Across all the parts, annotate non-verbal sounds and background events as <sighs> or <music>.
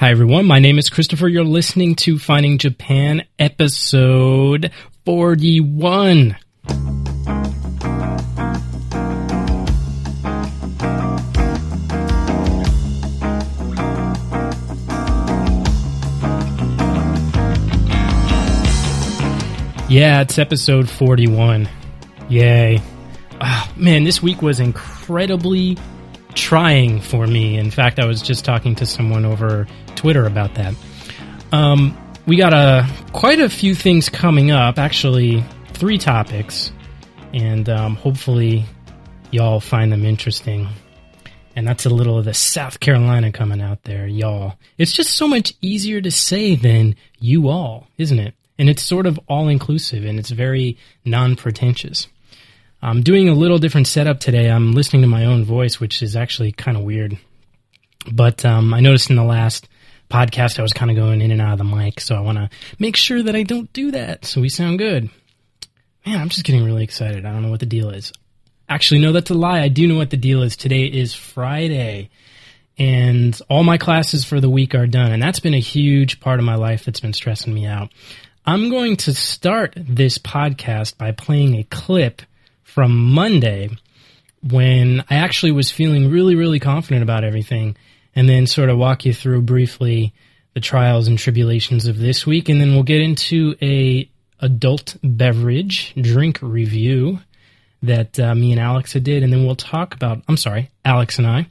Hi, everyone. My name is Christopher. You're listening to Finding Japan, episode 41. Yeah, it's episode 41. Yay. Oh, man, this week was incredibly trying for me. In fact, I was just talking to someone over Twitter about that. Um, we got a quite a few things coming up. Actually, three topics, and um, hopefully, y'all find them interesting. And that's a little of the South Carolina coming out there, y'all. It's just so much easier to say than you all, isn't it? And it's sort of all inclusive and it's very non pretentious. I'm doing a little different setup today. I'm listening to my own voice, which is actually kind of weird. But um, I noticed in the last podcast I was kind of going in and out of the mic, so I want to make sure that I don't do that so we sound good. Man, I'm just getting really excited. I don't know what the deal is. Actually, no, that's a lie. I do know what the deal is. Today is Friday, and all my classes for the week are done, and that's been a huge part of my life that's been stressing me out. I'm going to start this podcast by playing a clip from Monday when I actually was feeling really, really confident about everything, and then sort of walk you through briefly the trials and tribulations of this week, and then we'll get into a adult beverage drink review that uh, me and Alexa did, and then we'll talk about. I'm sorry, Alex and I,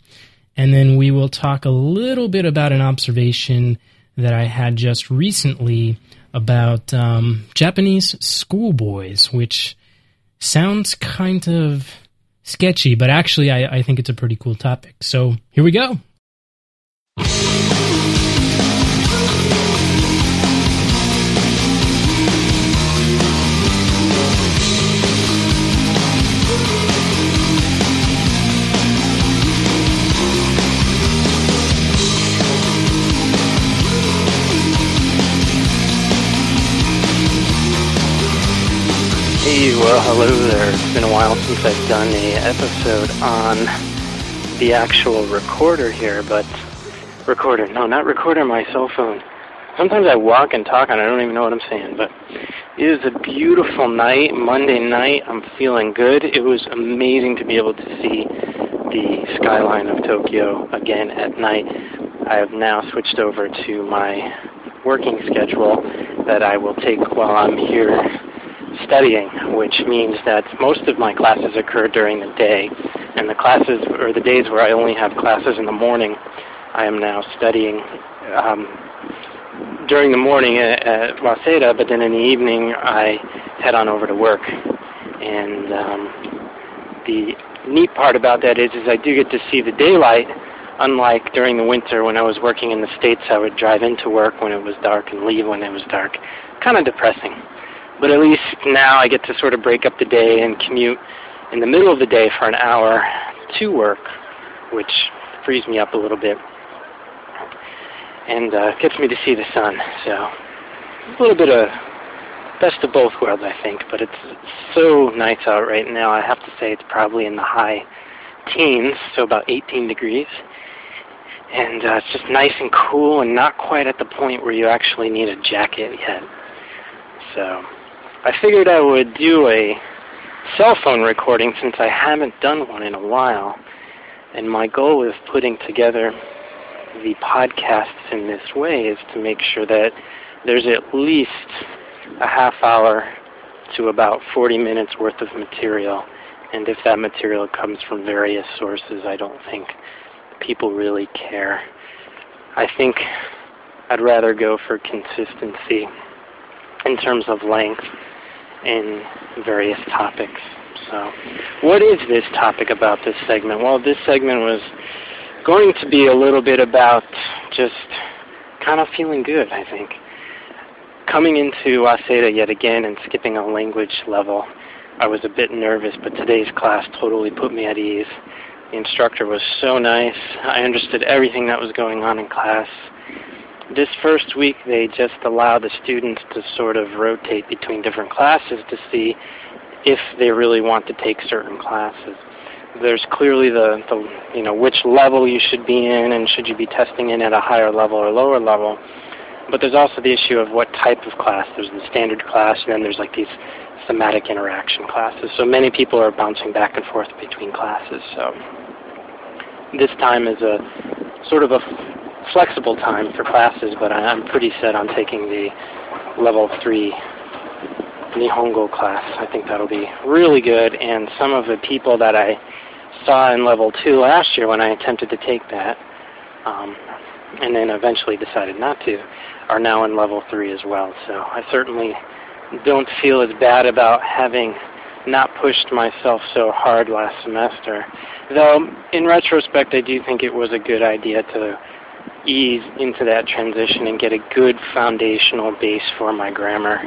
and then we will talk a little bit about an observation that I had just recently about um, Japanese schoolboys, which sounds kind of sketchy, but actually, I, I think it's a pretty cool topic. So here we go. Well, hello there. It's been a while since I've done a episode on the actual recorder here, but recorder, no, not recorder, my cell phone. Sometimes I walk and talk and I don't even know what I'm saying, but it is a beautiful night, Monday night. I'm feeling good. It was amazing to be able to see the skyline of Tokyo again at night. I have now switched over to my working schedule that I will take while I'm here studying, which means that most of my classes occur during the day, and the classes or the days where I only have classes in the morning, I am now studying um, during the morning at, at Waseda, but then in the evening I head on over to work. And um, the neat part about that is, is I do get to see the daylight. Unlike during the winter when I was working in the states, I would drive into work when it was dark and leave when it was dark. Kind of depressing. But at least now I get to sort of break up the day and commute in the middle of the day for an hour to work, which frees me up a little bit and uh, gets me to see the sun. So a little bit of best of both worlds, I think. But it's so nice out right now. I have to say it's probably in the high teens, so about 18 degrees. And uh, it's just nice and cool and not quite at the point where you actually need a jacket yet. So I figured I would do a cell phone recording since I haven't done one in a while. And my goal with putting together the podcasts in this way is to make sure that there's at least a half hour to about 40 minutes worth of material. And if that material comes from various sources, I don't think people really care. I think I'd rather go for consistency in terms of length in various topics. So, what is this topic about this segment? Well, this segment was going to be a little bit about just kind of feeling good, I think. Coming into Waseda yet again and skipping a language level, I was a bit nervous, but today's class totally put me at ease. The instructor was so nice. I understood everything that was going on in class this first week they just allow the students to sort of rotate between different classes to see if they really want to take certain classes. there's clearly the, the you know which level you should be in and should you be testing in at a higher level or lower level. But there's also the issue of what type of class. There's the standard class, and then there's like these thematic interaction classes. So many people are bouncing back and forth between classes. So this time is a sort of a flexible time for classes, but I'm pretty set on taking the level 3 Nihongo class. I think that'll be really good, and some of the people that I saw in level 2 last year when I attempted to take that, um, and then eventually decided not to, are now in level 3 as well. So I certainly don't feel as bad about having not pushed myself so hard last semester. Though, in retrospect, I do think it was a good idea to ease into that transition and get a good foundational base for my grammar.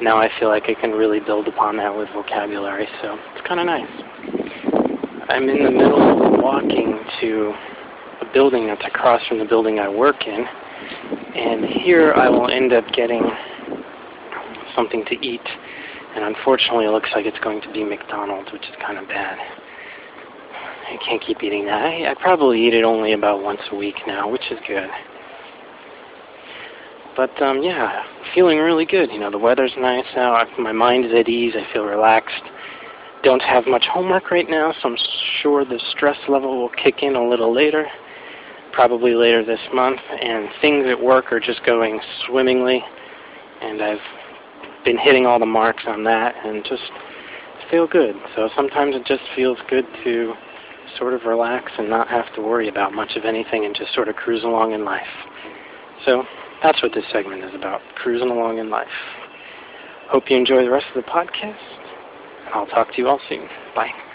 Now I feel like I can really build upon that with vocabulary, so it's kind of nice. I'm in the middle of walking to a building that's across from the building I work in, and here I will end up getting something to eat. And unfortunately, it looks like it's going to be McDonald's, which is kind of bad. I can't keep eating that. I, I probably eat it only about once a week now, which is good. But um, yeah, feeling really good. You know, the weather's nice now. I, my mind is at ease. I feel relaxed. Don't have much homework right now, so I'm sure the stress level will kick in a little later, probably later this month. And things at work are just going swimmingly, and I've been hitting all the marks on that, and just feel good. So sometimes it just feels good to sort of relax and not have to worry about much of anything and just sort of cruise along in life. So that's what this segment is about, cruising along in life. Hope you enjoy the rest of the podcast, and I'll talk to you all soon. Bye.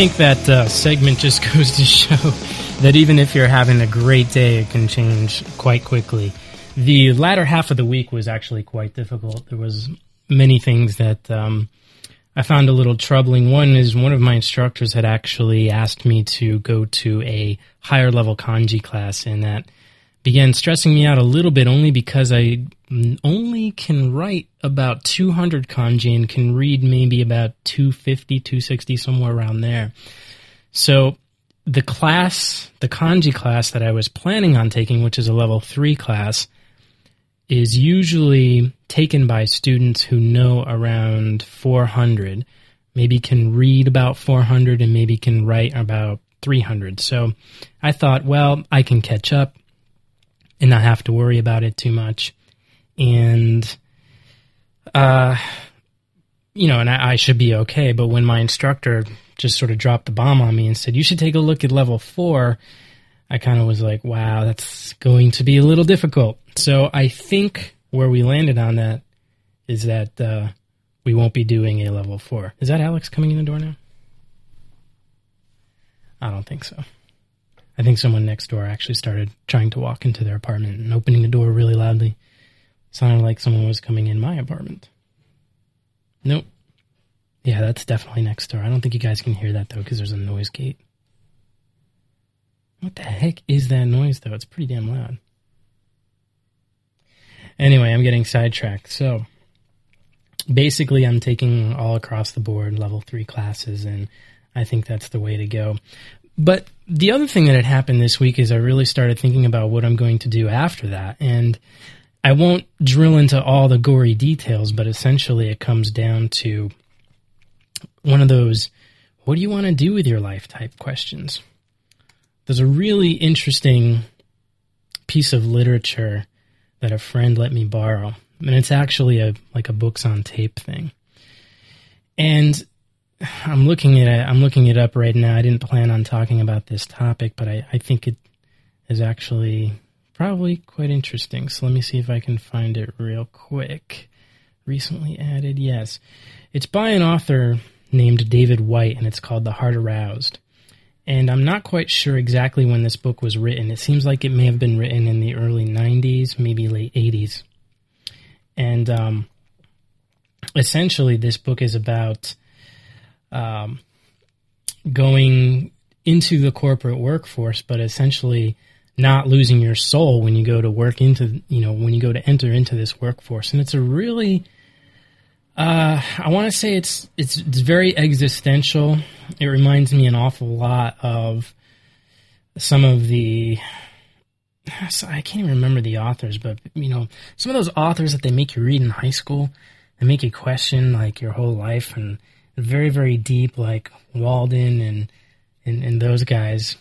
Think that uh, segment just <laughs> goes to show that even if you're having a great day, it can change quite quickly. The latter half of the week was actually quite difficult. There was many things that um, I found a little troubling. One is one of my instructors had actually asked me to go to a higher level kanji class, and that began stressing me out a little bit only because I only can write about 200 kanji and can read maybe about 250, 260, somewhere around there. So the class, the kanji class that I was planning on taking, which is a level 3 class, is usually taken by students who know around 400, maybe can read about 400 and maybe can write about 300. So I thought, well, I can catch up and not have to worry about it too much. And, uh, you know, and I, I, should be okay. But when my instructor just sort of dropped the bomb on me and said, you should take a look at level four, I kind of was like, wow, that's going to be a little difficult. So I think where we landed on that is that uh, we won't be doing a level four. Is that Alex coming in the door now? I don't think so. I think someone next door actually started trying to walk into their apartment and opening the door really loudly. Sounded like someone was coming in my apartment. Nope. Yeah, that's definitely next door. I don't think you guys can hear that though because there's a noise gate. What the heck is that noise though? It's pretty damn loud. Anyway, I'm getting sidetracked. So basically, I'm taking all across the board level three classes, and I think that's the way to go. But the other thing that had happened this week is I really started thinking about what I'm going to do after that. And I won't drill into all the gory details, but essentially it comes down to one of those what do you want to do with your life type questions. There's a really interesting piece of literature that a friend let me borrow, and it's actually a like a books on tape thing. And I'm looking at it. I'm looking it up right now. I didn't plan on talking about this topic, but I, I think it is actually probably quite interesting. So let me see if I can find it real quick. Recently added, yes. It's by an author named David Whyte, and it's called The Heart Aroused. And I'm not quite sure exactly when this book was written. It seems like it may have been written in the early 90s, maybe late 80s. And um, essentially, this book is about um, going into the corporate workforce, but essentially not losing your soul when you go to work into you know when you go to enter into this workforce and it's a really uh, I want to say it's it's it's very existential. It reminds me an awful lot of some of the <sighs> I can't even remember the authors, but you know some of those authors that they make you read in high school and make you question like your whole life and very very deep like Walden and and, and those guys.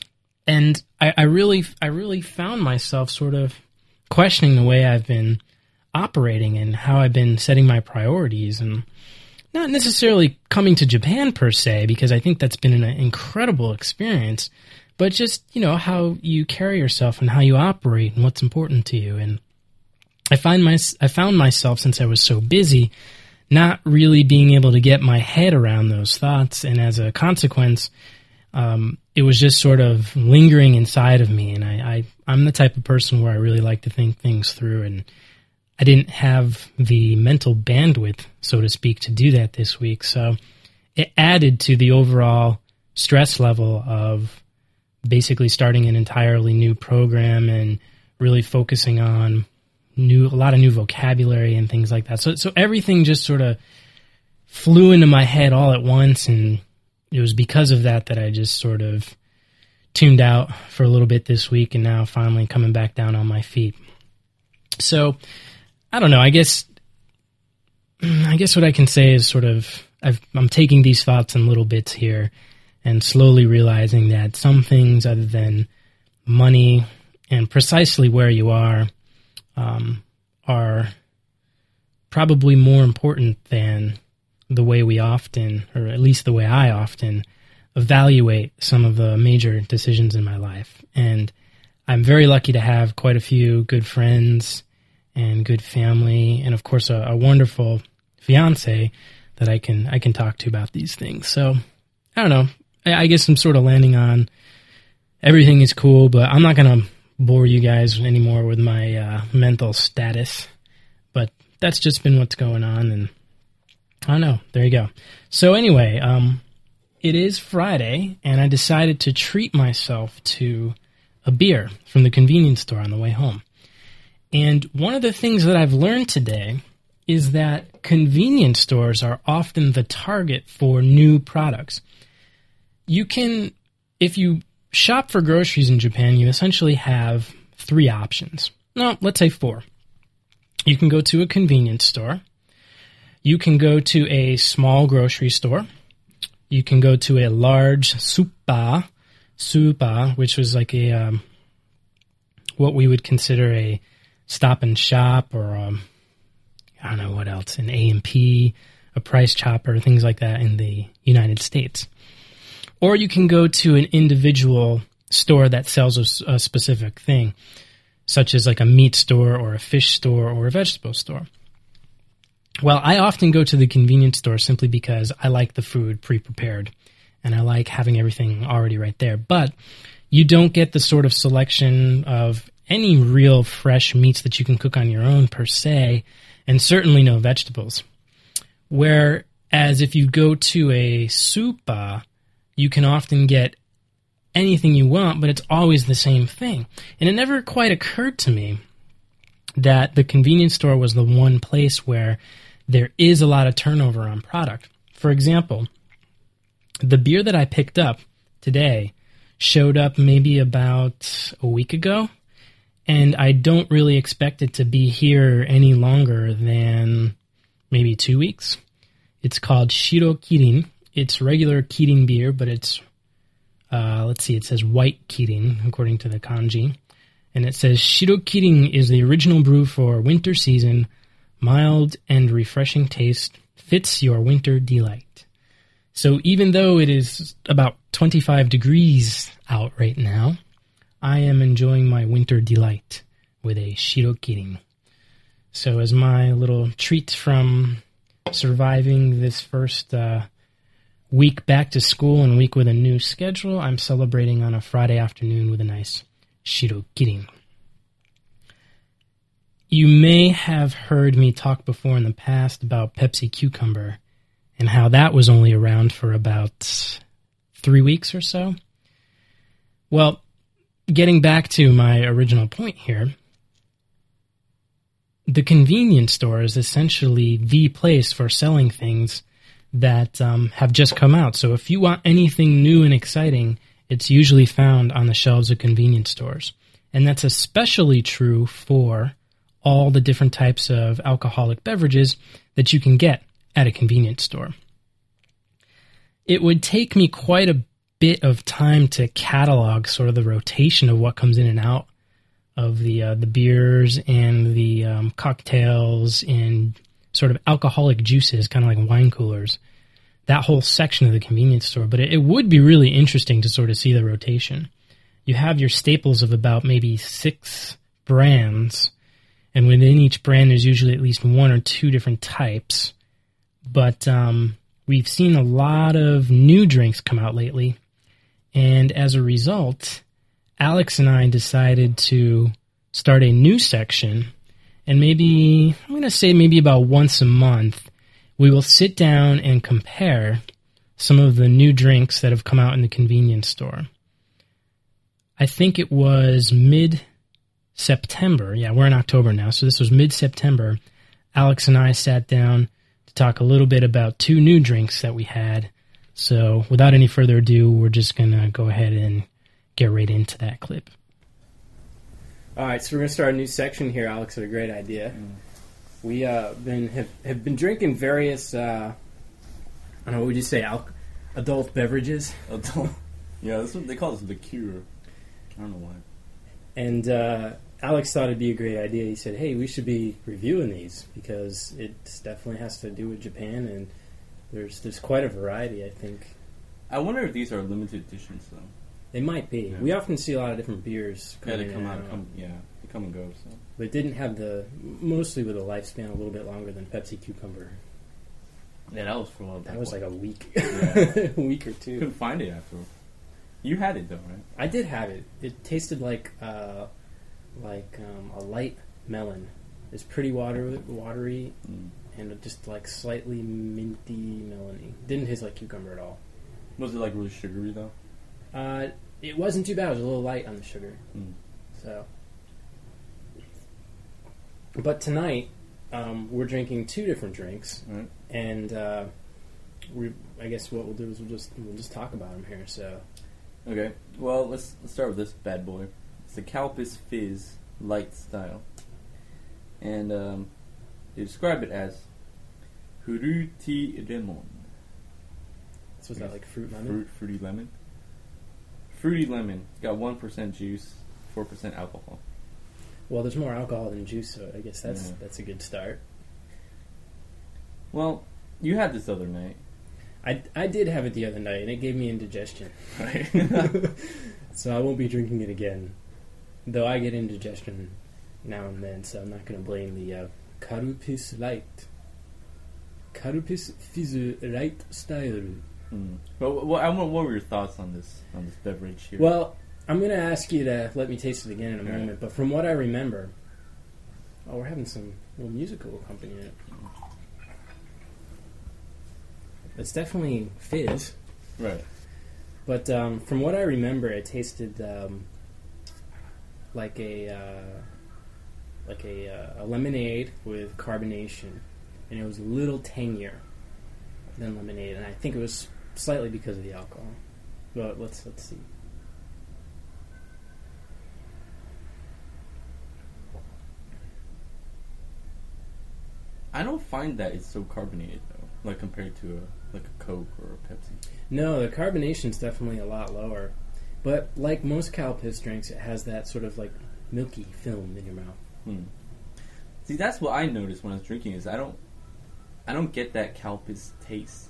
And I, I really I really found myself sort of questioning the way I've been operating and how I've been setting my priorities and not necessarily coming to Japan per se because I think that's been an incredible experience but just you know how you carry yourself and how you operate and what's important to you. And I find my I found myself since I was so busy not really being able to get my head around those thoughts and as a consequence um, it was just sort of lingering inside of me. And I, I, am the type of person where I really like to think things through. And I didn't have the mental bandwidth, so to speak, to do that this week. So it added to the overall stress level of basically starting an entirely new program and really focusing on new a lot of new vocabulary and things like that. So so everything just sort of flew into my head all at once and it was because of that that I just sort of tuned out for a little bit this week and now finally coming back down on my feet. So, I don't know. I guess I guess what I can say is sort of i am taking these thoughts in little bits here and slowly realizing that some things other than money and precisely where you are um, are probably more important than the way we often, or at least the way I often, evaluate some of the major decisions in my life. And I'm very lucky to have quite a few good friends and good family, and of course, a, a wonderful fiance that I can I can talk to about these things. So I don't know. I, I guess I'm sort of landing on everything is cool, but I'm not gonna bore you guys anymore with my uh, mental status. But that's just been what's going on, and I don't know. There you go. So anyway, um, it is Friday, and I decided to treat myself to a beer from the convenience store on the way home. And one of the things that I've learned today is that convenience stores are often the target for new products. You can, if you shop for groceries in Japan, you essentially have three options. No, let's say four. You can go to a convenience store you can go to a small grocery store. You can go to a large supa, supa, which was like a um, what we would consider a stop and shop, or um, I don't know what else, an A and P, a Price Chopper, things like that in the United States. Or you can go to an individual store that sells a, a specific thing, such as like a meat store or a fish store or a vegetable store. Well, I often go to the convenience store simply because I like the food pre prepared and I like having everything already right there. But you don't get the sort of selection of any real fresh meats that you can cook on your own per se, and certainly no vegetables. Whereas if you go to a supa, you can often get anything you want, but it's always the same thing. And it never quite occurred to me that the convenience store was the one place where there is a lot of turnover on product. For example, the beer that I picked up today showed up maybe about a week ago, and I don't really expect it to be here any longer than maybe two weeks. It's called Shiro Kirin. It's regular Kirin beer, but it's, uh, let's see, it says white Kirin according to the kanji. And it says Shiro Kirin is the original brew for winter season mild and refreshing taste fits your winter delight. So even though it is about 25 degrees out right now, I am enjoying my winter delight with a Shiro Kirin. So as my little treat from surviving this first uh, week back to school and week with a new schedule, I'm celebrating on a Friday afternoon with a nice Shiro Kirin. You may have heard me talk before in the past about Pepsi Cucumber and how that was only around for about three weeks or so. Well, getting back to my original point here, the convenience store is essentially the place for selling things that um, have just come out. So if you want anything new and exciting, it's usually found on the shelves of convenience stores. And that's especially true for all the different types of alcoholic beverages that you can get at a convenience store. It would take me quite a bit of time to catalog sort of the rotation of what comes in and out of the uh, the beers and the um, cocktails and sort of alcoholic juices, kind of like wine coolers. That whole section of the convenience store, but it, it would be really interesting to sort of see the rotation. You have your staples of about maybe six brands, and within each brand, there's usually at least one or two different types. But um, we've seen a lot of new drinks come out lately, and as a result, Alex and I decided to start a new section. And maybe, I'm going to say maybe about once a month, we will sit down and compare some of the new drinks that have come out in the convenience store. I think it was mid September. Yeah, we're in October now, so this was mid September. Alex and I sat down to talk a little bit about two new drinks that we had so, without any further ado, we're just going to go ahead and get right into that clip. All right, so we're going to start a new section here. Alex had a great idea. Mm. We uh, been have, have been drinking various, uh, I don't know, what would you say, al- adult beverages? Adult. Yeah, that's what they call this the cure. I don't know why. And uh, Alex thought it'd be a great idea. He said, "Hey, we should be reviewing these because it definitely has to do with Japan and." There's there's quite a variety, I think. I wonder if these are limited editions though. They might be. Yeah. We often see a lot of different beers. Yeah, they come out. Come, yeah, they come and go. So. But it didn't have the mostly with a lifespan a little bit longer than Pepsi Cucumber. Yeah, that was for a while. That was like a week, yeah. <laughs> a week or two. Couldn't find it after. You had it though, right? I did have it. It tasted like uh, like um, a light melon. It's pretty water watery. Mm and just like slightly minty melony. Didn't taste like cucumber at all. Was it like really sugary though? Uh, it wasn't too bad. It was a little light on the sugar. Mm. So, but tonight um, we're drinking two different drinks, right. and uh, we. I guess what we'll do is we'll just we'll just talk about them here. So, okay. Well, let's let's start with this bad boy. It's the Calpis Fizz Light Style, and um, they describe it as Fruity lemon. So is that like fruit lemon? Fruit, fruity lemon. Fruity lemon. It's got one percent juice, four percent alcohol. Well, there's more alcohol than juice, so I guess that's yeah. that's a good start. Well, you had this other night. I, I did have it the other night, and it gave me indigestion. Right. <laughs> <laughs> so I won't be drinking it again. Though I get indigestion now and then, so I'm not going to blame the uh, Carupis Light. Calpis Fizz Light Style. Mm. Well, what, what were your thoughts on this on this beverage here? Well, I'm going to ask you to let me taste it again in a All moment. But from what I remember, oh, we're having some little musical accompaniment. It's definitely fizz, right? But um, from what I remember, it tasted um, like a uh, like a, uh, a lemonade with carbonation and it was a little tangier than lemonade, and I think it was slightly because of the alcohol. But let's let's see. I don't find that it's so carbonated though, like compared to a like a Coke or a Pepsi. No, the carbonation is definitely a lot lower, but like most Calpis drinks, it has that sort of like milky film in your mouth. Hmm. See, that's what I noticed when I was drinking. Is I don't I don't get that Calpis taste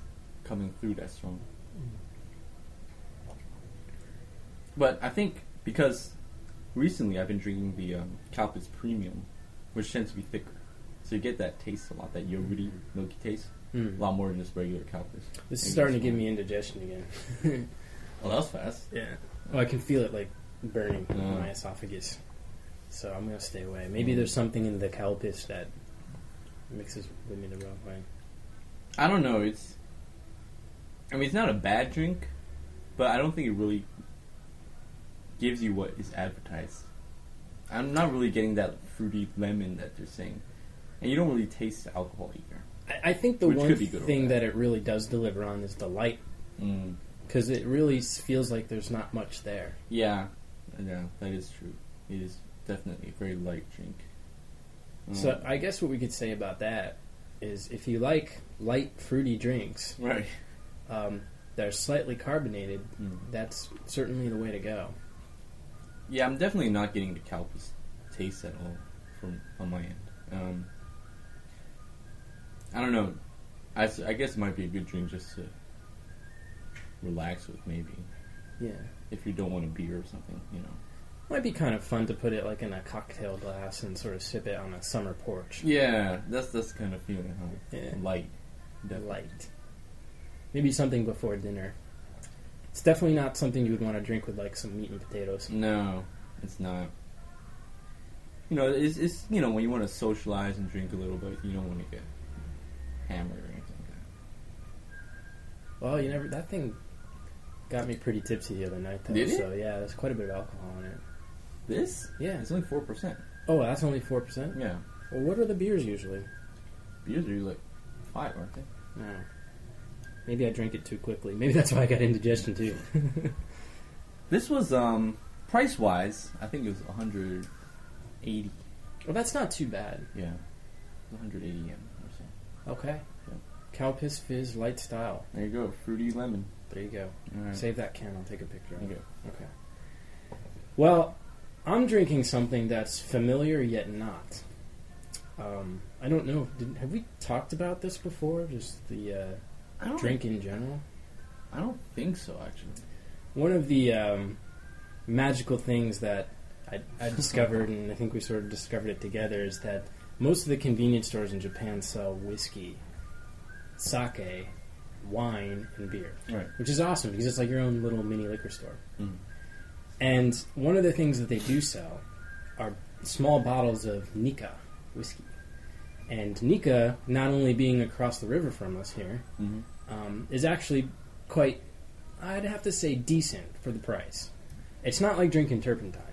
coming through that strong. But I think because recently I've been drinking the um, Calpis Premium, which tends to be thicker, so you get that taste a lot, that yogurty, milky taste, mm. a lot more than just regular Calpis. This is starting to give me indigestion again. well, <laughs> that was fast. Yeah. Oh, I can feel it like burning uh. in my esophagus. So I'm gonna stay away. Maybe mm. there's something in the Calpis that mixes with me the wrong way. I don't know. It's. I mean, it's not a bad drink, but I don't think it really gives you what is advertised. I'm not really getting that fruity lemon that they're saying, and you don't really taste the alcohol either. I, I think the Which one thing that it really does deliver on is the light, Mm. because it really feels like there's not much there. Yeah, yeah, that is true. It is definitely a very light drink. Mm. So I guess what we could say about that is if you like light fruity drinks right. Um, that are slightly carbonated, Mm. that's certainly the way to go. Yeah, I'm definitely not getting the Calpis taste at all from on my end. Um, I don't know. I guess it might be a good drink just to relax with, maybe Yeah. if you don't want a beer or something. You know. Might be kind of fun to put it like in a cocktail glass and sort of sip it on a summer porch. Yeah, that's that's kind of feeling, huh? Yeah. Light. The Definitely. light. Maybe something before dinner. It's definitely not something you would want to drink with like some meat and potatoes. No, it's not. You know, it's, it's you know when you want to socialize and drink a little bit, you don't want to get hammered or anything like that. Well, you never. That thing got me pretty tipsy the other night, though. Did it? So yeah, there's quite a bit of alcohol in it. This? Yeah. It's only four percent. Oh, that's only four percent. Yeah. Well, what are the beers usually? Beers are usually like five, aren't they? No. Maybe I drank it too quickly. Maybe that's why I got indigestion too. <laughs> This was um price wise, I think it was 180. well, that's not too bad. Yeah. 180 yen or so. Okay. Yeah. Calpis Fizz Light Style. There you go, fruity lemon. There you go. Right. Save that can. I'll take a picture of it. Okay. Okay. Well, I'm drinking something that's familiar yet not. Um, I don't know. Did, have we talked about this before? Just the uh, I don't drink in general. I don't think so actually. One of the um, magical things that I, I <laughs> discovered, and I think we sort of discovered it together, is that most of the convenience stores in Japan sell whiskey, sake, wine, and beer, Right. which is awesome because it's like your own little mini liquor store. Mm. And one of the things that they do sell are small bottles of Nikka whiskey. And Nikka, not only being across the river from us here, hmm um, is actually quite, I'd have to say, decent for the price. It's not like drinking turpentine.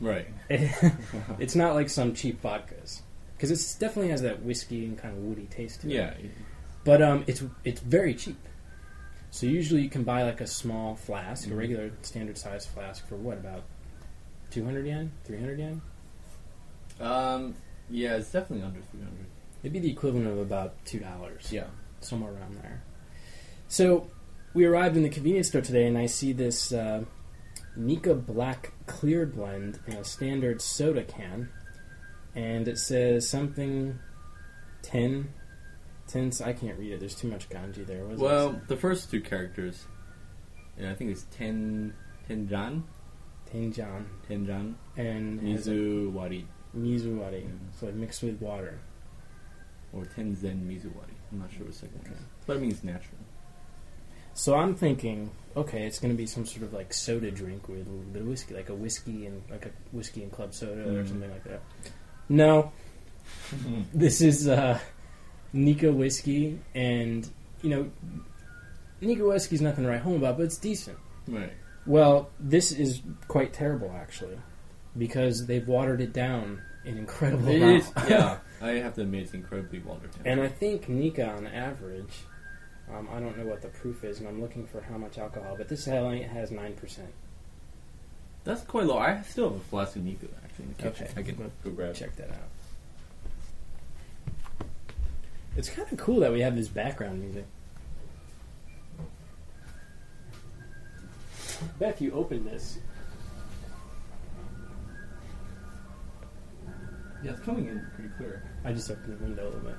Right. <laughs> it's not like some cheap vodkas because it definitely has that whiskey and kind of woody taste to it. Yeah. but um, it's it's very cheap. So usually you can buy like a small flask, a Mhm. regular standard size flask for what about two hundred yen, three hundred yen? Um. Yeah, it's definitely under 300. It'd be the equivalent of about two dollars. Yeah. somewhere around there. So we arrived in the convenience store today, and I see this uh, Nikka Black Clear Blend in a standard soda can, and it says something ten. Ten, I can't read it. There's too much kanji there. What does it Well, the first two characters, yeah, I think it's Ten Tenjan. Tenjan Tenjan, and Mizuwari, Mizuwari, Mhm. so mixed with water. Or Tenzen Mizuwari. I'm not sure what the second one Okay. is, but it means natural. So I'm thinking, okay, it's going to be some sort of like soda drink with a little bit of whiskey, like a whiskey and like a whiskey and club soda or Mhm. something like that. No, this is uh, Nikka whiskey, and you know, Nikka whiskey's nothing to write home about, but it's decent. right. Well, this is quite terrible actually, because they've watered it down an incredible It amount. is, yeah. <laughs> I have to admit it's incredibly watered down. And I think Nikka, on average, um, I don't know what the proof is, and I'm looking for how much alcohol, but this only has nine percent. That's quite low. I still have a flask of Nikka actually in the kitchen. Okay. I can go grab it. Check that out. It's kind of cool that we have this background music. Beth, you opened this. Yeah, it's coming in pretty clear. I just opened the window a little bit.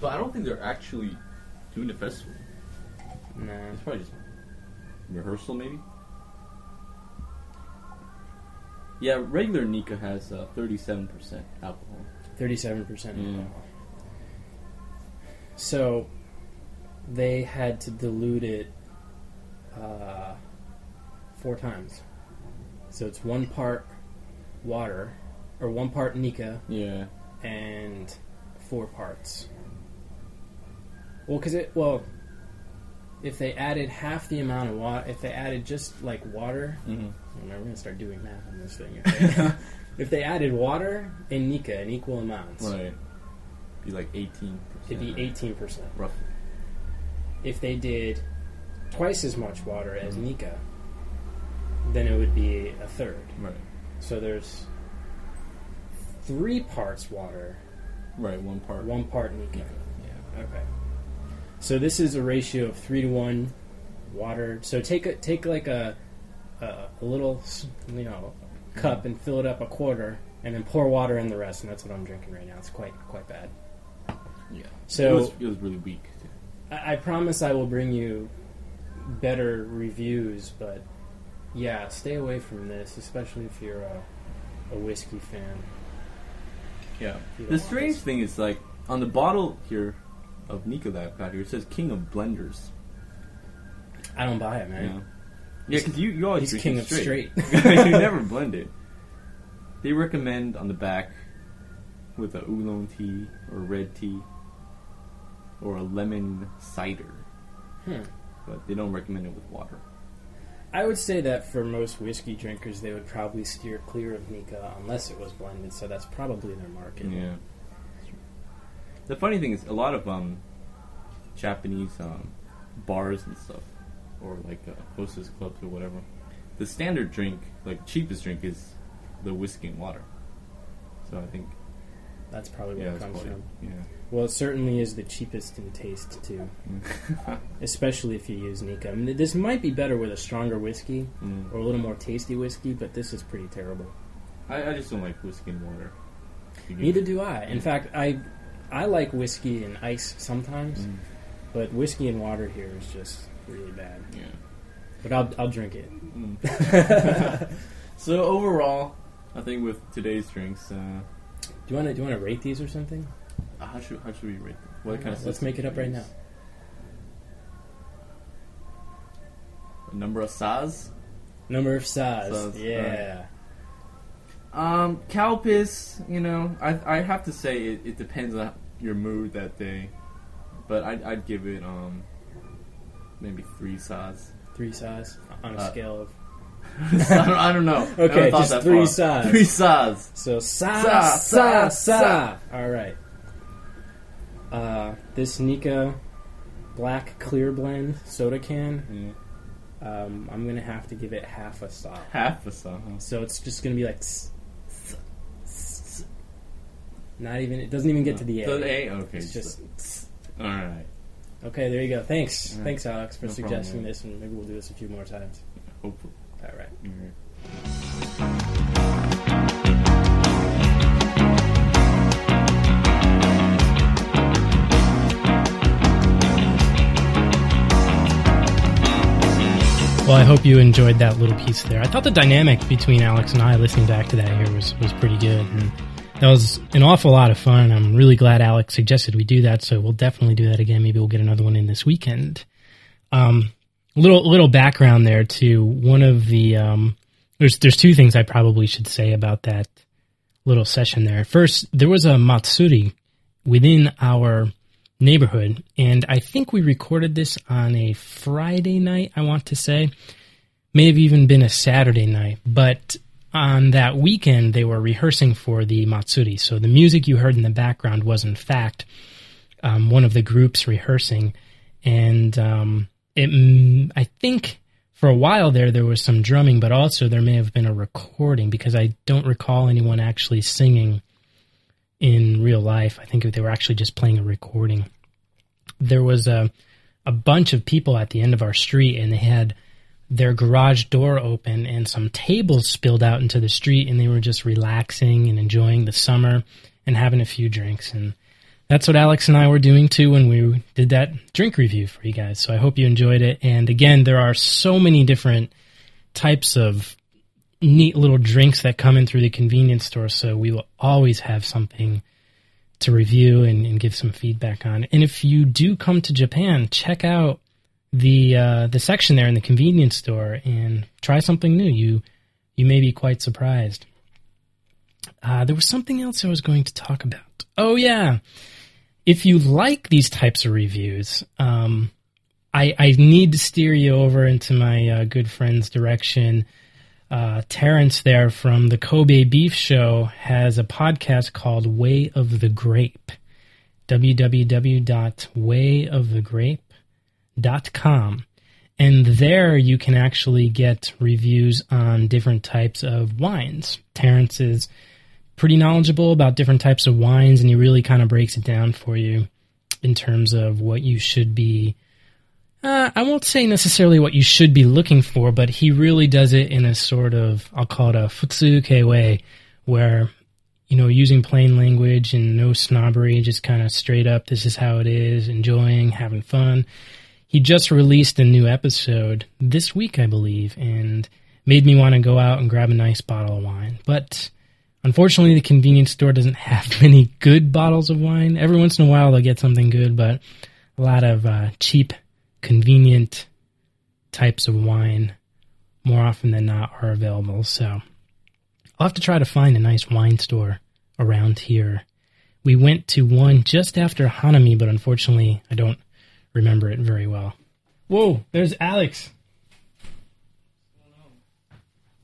But I don't think they're actually doing the festival. Nah. It's probably just rehearsal, maybe. Yeah, regular Nikka has uh, 37% alcohol. Thirty-seven percent Mm. alcohol. So they had to dilute it uh, four times. So it's one part water, or one part Nikka, Yeah. and four parts. Well, because it well, if they added half the amount of water, if they added just like water, Mhm. we're gonna start doing math on this thing. If they, <laughs> if they added water and Nikka in equal amounts, Right. Be like eighteen. it'd be eighteen percent. roughly. If they did twice as much water as Mhm. Nikka, then it would be a third. Right. So there's three parts water, Right. One part. one part Nikka. Yeah. Okay. So this is a ratio of three to one water. So take a, take like a, a a little you know cup and fill it up a quarter, and then pour water in the rest, and that's what I'm drinking right now. It's quite quite bad. Yeah. So- it was, it was really weak. I, I promise I will bring you better reviews, but yeah, stay away from this, especially if you're a, a whiskey fan. Yeah. The strange this. thing is like on the bottle here of Nikka that I've got here, it says King of Blenders. I don't buy it, man. Yeah. Yeah, because you, you always He's drink king it of straight. straight. <laughs> you <laughs> never blend it. They recommend on the back with a oolong tea or red tea or a lemon cider, Hmm. but they don't recommend it with water. I would say that for most whiskey drinkers, they would probably steer clear of Nikka unless it was blended. So that's probably their market. Yeah. The funny thing is, a lot of um, Japanese um, bars and stuff, or like uh, hostess clubs or whatever, the standard drink, like cheapest drink, is the whiskey and water. So I think, That's probably where yeah, it comes from. Well, it certainly is the cheapest in taste too, <laughs> especially if you use Nikka. I mean, this might be better with a stronger whiskey Mm. or a little more tasty whiskey, but this is pretty terrible. I, I just don't like whiskey and water. Neither do I. In fact, I I like whiskey and ice sometimes, Mm, but whiskey and water here is just really bad. yeah. But I'll I'll drink it. Mm. <laughs> <laughs> so overall, I think with today's drinks, uh, you want to do you want to rate these or something? uh, how should how should we rate them? What kind of let's make it up right now. A number of size. Number of size. Size, yeah. Um, Calpis, you know, I I have to say it, it depends on your mood that day, but I'd, I'd give it um maybe three size. Three size on a Uh, scale of <laughs> I, don't, I don't know. Okay, just three far. size. Three size. so sa Sa, sa sa, sa. All right. Uh, this Nikka black clear blend soda can. Yeah. Um, I'm gonna have to give it half a sa. Half a sa. huh? So it's just gonna be like. s- Not even. It doesn't even get to the A. The A. Okay. It's just. all right. Okay, there you go. Thanks, Alright. thanks, Alex, for No suggesting man. this, and maybe we'll do this a few more times. Hopefully. All right. Well, I hope you enjoyed that little piece there. I thought the dynamic between Alex and I listening back to that here was, was pretty good. And that was an awful lot of fun. I'm really glad Alex suggested we do that. So we'll definitely do that again. Maybe we'll get another one in this weekend. Um, little, little background there to one of the, um, there's, there's two things I probably should say about that little session there. First, there was a Matsuri within our neighborhood. And I think we recorded this on a Friday night, I want to say. May have even been a Saturday night. But on that weekend, they were rehearsing for the Matsuri. So the music you heard in the background was, in fact, um, one of the groups rehearsing. And um, it, I think for a while there, there was some drumming, but also there may have been a recording because I don't recall anyone actually singing in real life. I think they were actually just playing a recording. There was a a bunch of people at the end of our street, and they had their garage door open, and some tables spilled out into the street, and they were just relaxing and enjoying the summer and having a few drinks. And that's what Alex and I were doing too when we did that drink review for you guys. So I hope you enjoyed it. And again, there are so many different types of neat little drinks that come in through the convenience store. So we will always have something to review and, and give some feedback on. And if you do come to Japan, check out the uh, the section there in the convenience store and try something new. You you may be quite surprised. Uh, there was something else I was going to talk about. Oh yeah, if you like these types of reviews, um, I, I need to steer you over into my uh, good friend's direction. Uh, Terrence there from the Kobe Beef Show has a podcast called Way of the Grape. www.wayofthegrape.com. And there you can actually get reviews on different types of wines. Terrence is pretty knowledgeable about different types of wines, and he really kind of breaks it down for you in terms of what you should be. Uh, I won't say necessarily what you should be looking for, but he really does it in a sort of, I'll call it a futsuke way, where, you know, using plain language and no snobbery, just kind of straight up, this is how it is, enjoying, having fun he just released a new episode this week, I believe, and made me want to go out and grab a nice bottle of wine. But unfortunately, the convenience store doesn't have <laughs> many good bottles of wine. Every once in a while, they'll get something good, but a lot of uh, cheap, convenient types of wine, more often than not, are available. So I'll have to try to find a nice wine store around here. We went to one just after Hanami, but unfortunately, I don't remember it very well. Whoa, there's Alex.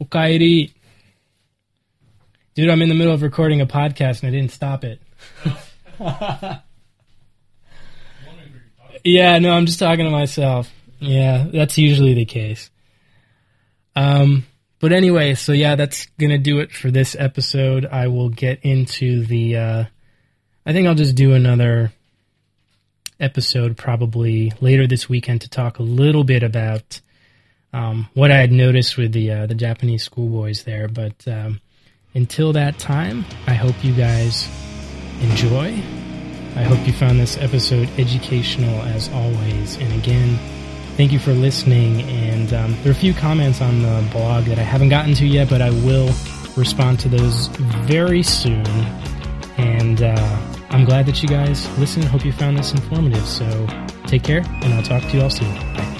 Okairi. Dude, I'm in the middle of recording a podcast and I didn't stop it. <laughs> yeah, no, I'm just talking to myself. Yeah, that's usually the case. Um, but anyway, so yeah, that's gonna do it for this episode. I will get into the. Uh, I think I'll just do another episode probably later this weekend to talk a little bit about um, what I had noticed with the uh, the Japanese schoolboys there. But um, until that time, I hope you guys enjoy. I hope you found this episode educational as always. And again, thank you for listening. And um, there are a few comments on the blog that I haven't gotten to yet, but I will respond to those very soon. And uh, I'm glad that you guys listened. Hope you found this informative. So take care, and I'll talk to you all soon.